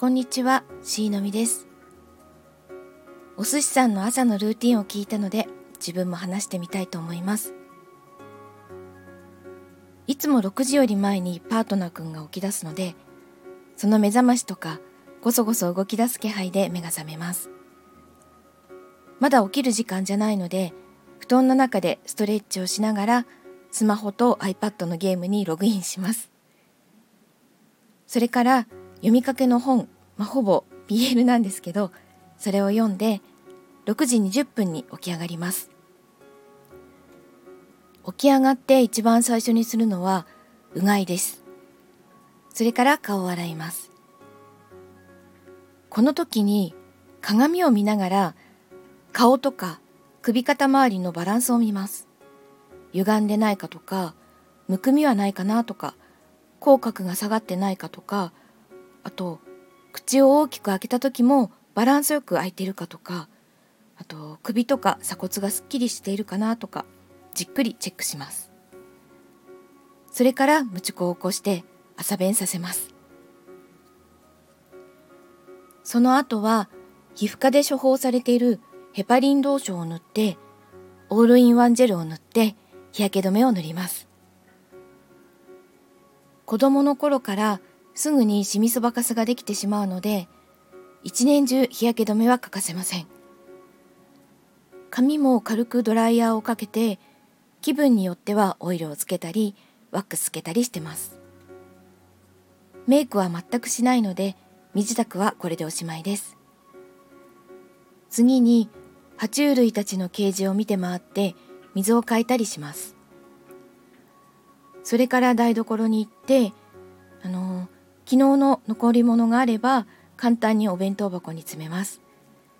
こんにちは、しーのみです。お寿司さんの朝のルーティンを聞いたので、自分も話してみたいと思います。いつも6時より前にパートナーくんが起き出すので、その目覚ましとか、ごそごそ動き出す気配で目が覚めます。まだ起きる時間じゃないので、布団の中でストレッチをしながら、スマホと iPad のゲームにログインします。それから読みかけの本、まあ、ほぼ BL なんですけど、それを読んで6時20分に起き上がります。起き上がって一番最初にするのはうがいです。それから顔を洗います。この時に鏡を見ながら顔とか首肩周りのバランスを見ます。歪んでないかとか、むくみはないかなとか、口角が下がってないかとか、あと口を大きく開けた時もバランスよく開いているかとかあと首とか鎖骨がすっきりしているかなとかじっくりチェックします。それからムチコを起こして朝弁させます。その後は皮膚科で処方されているヘパリン同症を塗ってオールインワンジェルを塗って日焼け止めを塗ります。子供の頃からすぐにシミそばかすができてしまうので、一年中日焼け止めは欠かせません。髪も軽くドライヤーをかけて、気分によってはオイルをつけたり、ワックスつけたりしてます。メイクは全くしないので、身支度はこれでおしまいです。次に、爬虫類たちのケージを見て回って水をかいたりします。それから台所に行って、あの昨日の残り物があれば簡単にお弁当箱に詰めます。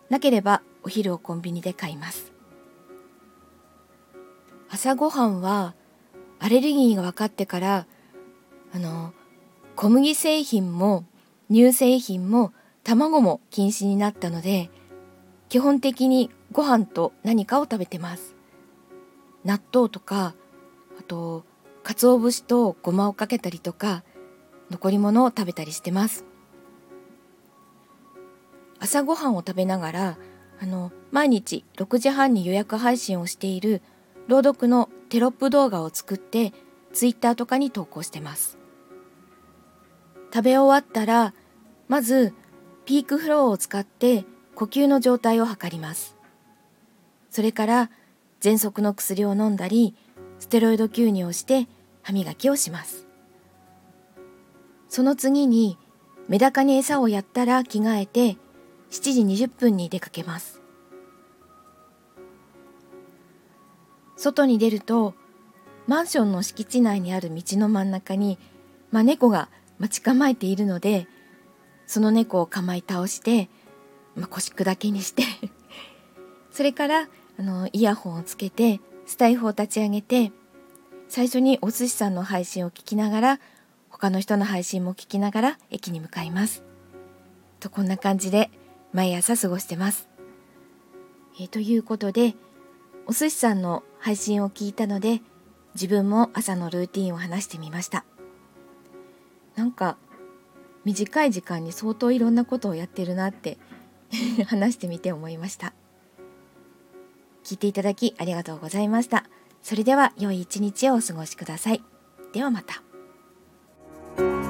なければお昼をコンビニで買います。朝ごはんはアレルギーが分かってからあの小麦製品も乳製品も卵も禁止になったので基本的にご飯と何かを食べてます納豆とかあと鰹節とごまをかけたりとか残り物を食べたりしてます。朝ごはんを食べながらあの毎日6時半に予約配信をしている朗読のテロップ動画を作ってツイッターとかに投稿してます。食べ終わったらまずピークフローを使って呼吸の状態を測ります。それから喘息の薬を飲んだりステロイド吸入をして歯磨きをします。その次にメダカに餌をやったら着替えて7時20分に出かけます。外に出るとマンションの敷地内にある道の真ん中に、まあ、猫が待ち構えているのでその猫を構い倒して、まあ、腰砕けにして それからあのイヤホンをつけてスタイフを立ち上げて最初にお寿司さんの配信を聞きながら他の人の配信も聞きながら駅に向かいます。とこんな感じで毎朝過ごしてます。えー、ということでお寿司さんの配信を聞いたので自分も朝のルーティンを話してみました。なんか短い時間に相当いろんなことをやってるなって 話してみて思いました。聞いていただきありがとうございました。それでは良い一日をお過ごしください。ではまた。Bye.